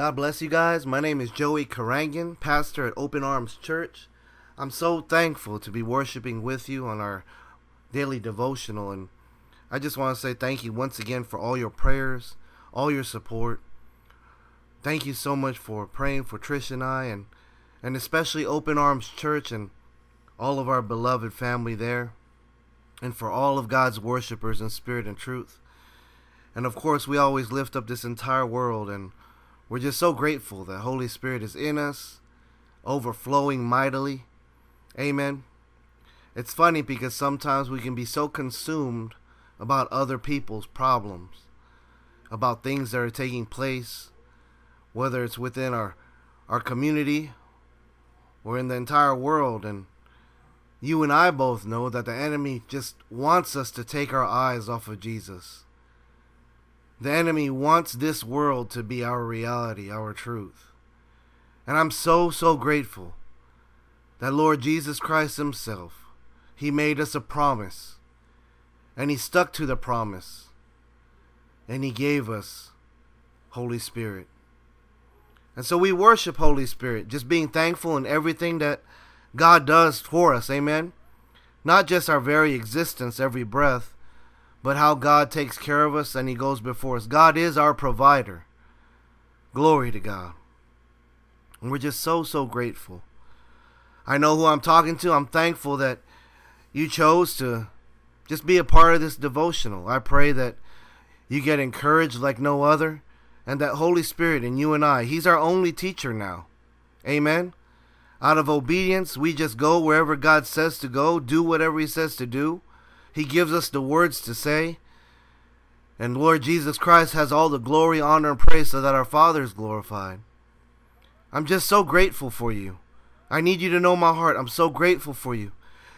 God bless you guys. My name is Joey Carangan, pastor at Open Arms Church. I'm so thankful to be worshiping with you on our daily devotional, and I just want to say thank you once again for all your prayers, all your support. Thank you so much for praying for Trish and I, and and especially Open Arms Church and all of our beloved family there, and for all of God's worshipers in spirit and truth. And of course, we always lift up this entire world, and we're just so grateful that Holy Spirit is in us, overflowing mightily. Amen. It's funny because sometimes we can be so consumed about other people's problems, about things that are taking place, whether it's within our our community or in the entire world and you and I both know that the enemy just wants us to take our eyes off of Jesus. The enemy wants this world to be our reality, our truth. And I'm so, so grateful that Lord Jesus Christ Himself, He made us a promise. And He stuck to the promise. And He gave us Holy Spirit. And so we worship Holy Spirit, just being thankful in everything that God does for us. Amen. Not just our very existence, every breath, but how God takes care of us and He goes before us. God is our provider. Glory to God. And we're just so, so grateful. I know who I'm talking to. I'm thankful that you chose to just be a part of this devotional. I pray that you get encouraged like no other and that Holy Spirit in you and I, He's our only teacher now. Amen. Out of obedience, we just go wherever God says to go, do whatever He says to do. He gives us the words to say. And Lord Jesus Christ has all the glory, honor, and praise so that our Father is glorified. I'm just so grateful for you. I need you to know my heart. I'm so grateful for you.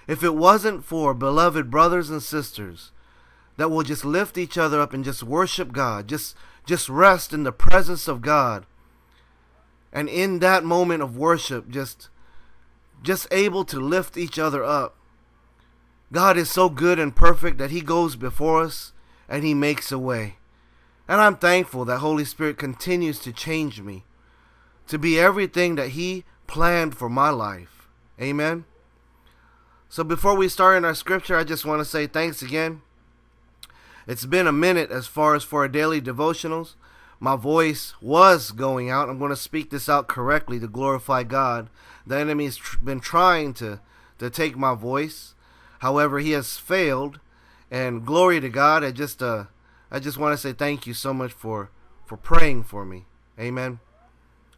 If it wasn't for beloved brothers and sisters that will just lift each other up and just worship God, just just rest in the presence of God. And in that moment of worship, just just able to lift each other up. God is so good and perfect that He goes before us and He makes a way. And I'm thankful that Holy Spirit continues to change me to be everything that He planned for my life. Amen. So before we start in our scripture, I just want to say thanks again it's been a minute as far as for our daily devotionals. My voice was going out. I'm going to speak this out correctly to glorify God. The enemy has tr- been trying to, to take my voice. However, he has failed. And glory to God. I just uh I just want to say thank you so much for for praying for me. Amen.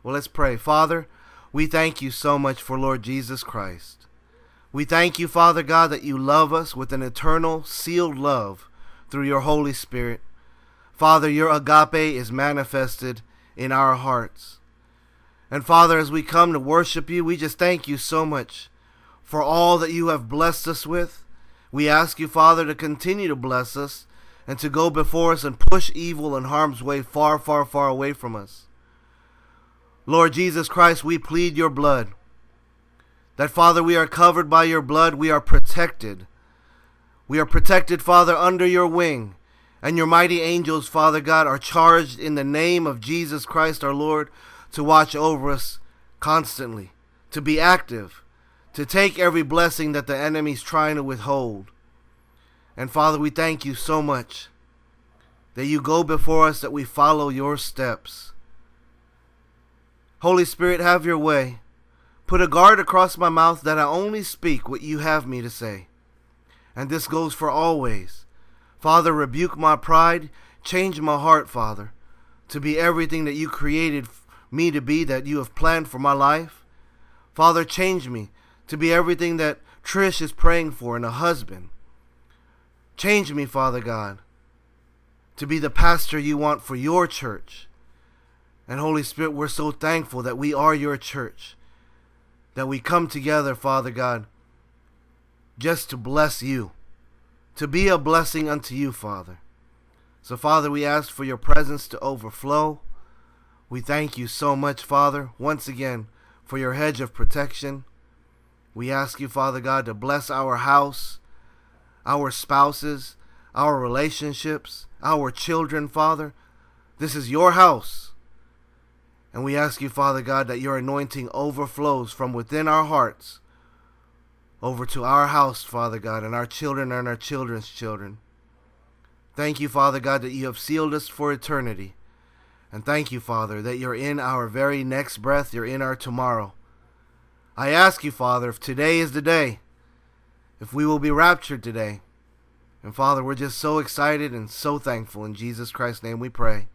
Well, let's pray. Father, we thank you so much for Lord Jesus Christ. We thank you, Father God, that you love us with an eternal sealed love through your Holy Spirit. Father, your agape is manifested in our hearts. And Father, as we come to worship you, we just thank you so much for all that you have blessed us with. We ask you, Father, to continue to bless us and to go before us and push evil and harm's way far, far, far away from us. Lord Jesus Christ, we plead your blood. That, Father, we are covered by your blood, we are protected we are protected, Father, under your wing. And your mighty angels, Father God, are charged in the name of Jesus Christ our Lord to watch over us constantly, to be active, to take every blessing that the enemy's trying to withhold. And Father, we thank you so much that you go before us, that we follow your steps. Holy Spirit, have your way. Put a guard across my mouth that I only speak what you have me to say and this goes for always. Father, rebuke my pride, change my heart, Father, to be everything that you created me to be, that you have planned for my life. Father, change me to be everything that Trish is praying for in a husband. Change me, Father God, to be the pastor you want for your church. And Holy Spirit, we're so thankful that we are your church, that we come together, Father God, just to bless you, to be a blessing unto you, Father. So, Father, we ask for your presence to overflow. We thank you so much, Father, once again, for your hedge of protection. We ask you, Father God, to bless our house, our spouses, our relationships, our children, Father. This is your house. And we ask you, Father God, that your anointing overflows from within our hearts over to our house, Father God, and our children and our children's children. Thank you, Father God, that you have sealed us for eternity. And thank you, Father, that you're in our very next breath, you're in our tomorrow. I ask you, Father, if today is the day, if we will be raptured today. And Father, we're just so excited and so thankful. In Jesus Christ's name we pray.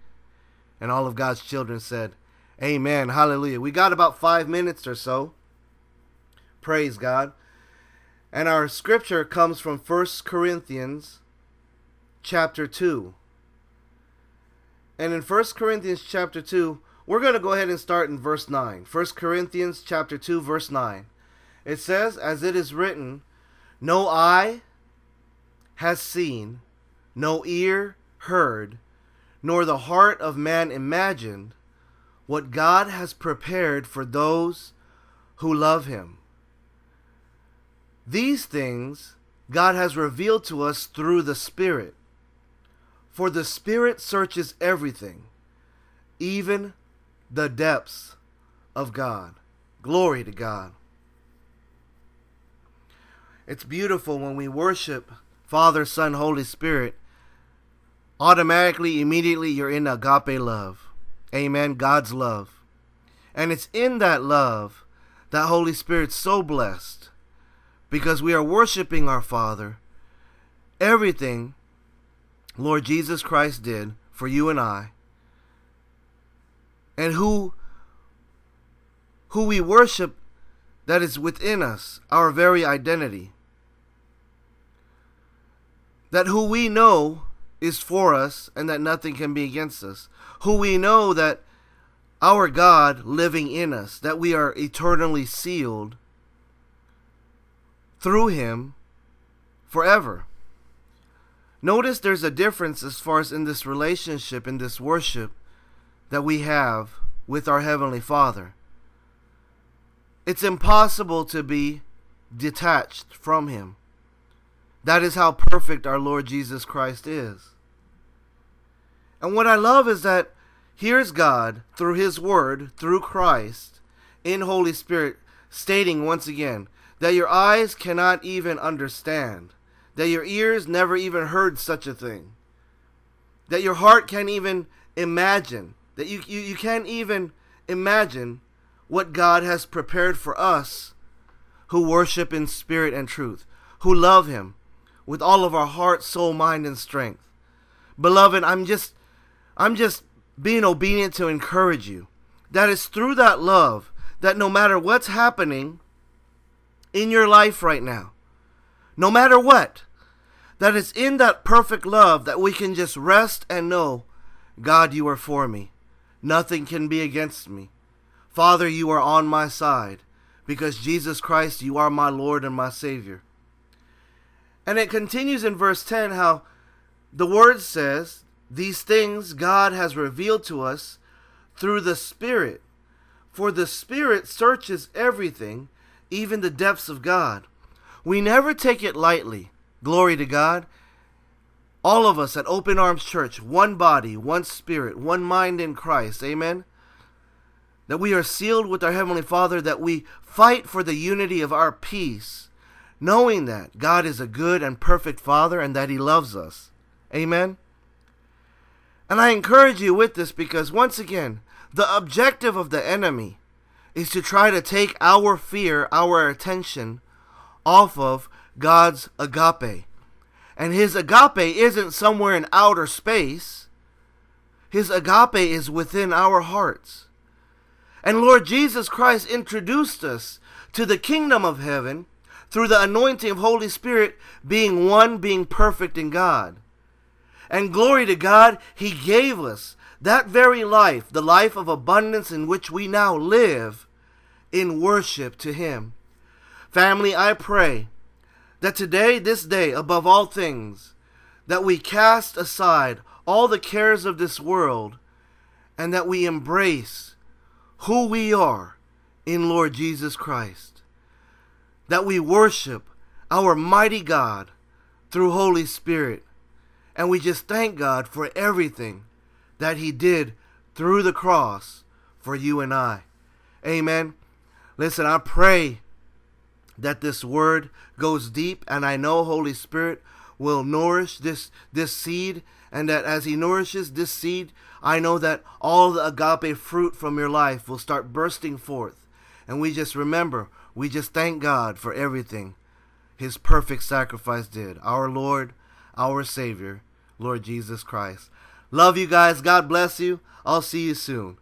And all of God's children said, Amen. Hallelujah. We got about five minutes or so. Praise God. And our scripture comes from 1 Corinthians chapter 2. And in 1 Corinthians chapter 2, we're going to go ahead and start in verse 9. 1 Corinthians chapter 2 verse 9. It says, as it is written, no eye has seen, no ear heard, nor the heart of man imagined what God has prepared for those who love him. These things God has revealed to us through the Spirit. For the Spirit searches everything, even the depths of God. Glory to God. It's beautiful when we worship Father, Son, Holy Spirit. Automatically, immediately, you're in agape love. Amen. God's love. And it's in that love that Holy Spirit's so blessed because we are worshiping our Father. Everything Lord Jesus Christ did for you and I. And who who we worship that is within us, our very identity. That who we know is for us and that nothing can be against us who we know that our God living in us, that we are eternally sealed through Him forever. Notice there's a difference as far as in this relationship, in this worship that we have with our Heavenly Father. It's impossible to be detached from Him. That is how perfect our Lord Jesus Christ is. And what I love is that here's God through His Word, through Christ, in Holy Spirit, stating once again that your eyes cannot even understand, that your ears never even heard such a thing, that your heart can't even imagine, that you, you, you can't even imagine what God has prepared for us who worship in spirit and truth, who love Him with all of our heart, soul, mind, and strength. Beloved, I'm just I'm just being obedient to encourage you. That it's through that love that no matter what's happening in your life right now, no matter what, that it's in that perfect love that we can just rest and know, God, you are for me. Nothing can be against me. Father, you are on my side because Jesus Christ, you are my Lord and my Savior. And it continues in verse 10 how the word says these things God has revealed to us through the Spirit. For the Spirit searches everything, even the depths of God. We never take it lightly. Glory to God. All of us at Open Arms Church, one body, one spirit, one mind in Christ. Amen. That we are sealed with our Heavenly Father, that we fight for the unity of our peace, knowing that God is a good and perfect Father and that He loves us. Amen. And I encourage you with this because, once again, the objective of the enemy is to try to take our fear, our attention off of God's agape. And his agape isn't somewhere in outer space, his agape is within our hearts. And Lord Jesus Christ introduced us to the kingdom of heaven through the anointing of Holy Spirit being one, being perfect in God. And glory to God, He gave us that very life, the life of abundance in which we now live in worship to Him. Family, I pray that today, this day, above all things, that we cast aside all the cares of this world and that we embrace who we are in Lord Jesus Christ. That we worship our mighty God through Holy Spirit and we just thank God for everything that He did through the cross for you and I. Amen. Listen, I pray that this word goes deep, and I know Holy Spirit will nourish this this seed, and that as He nourishes this seed, I know that all the agape fruit from your life will start bursting forth. And we just remember, we just thank God for everything His perfect sacrifice did. Our Lord, our Savior, Lord Jesus Christ. Love you guys. God bless you. I'll see you soon.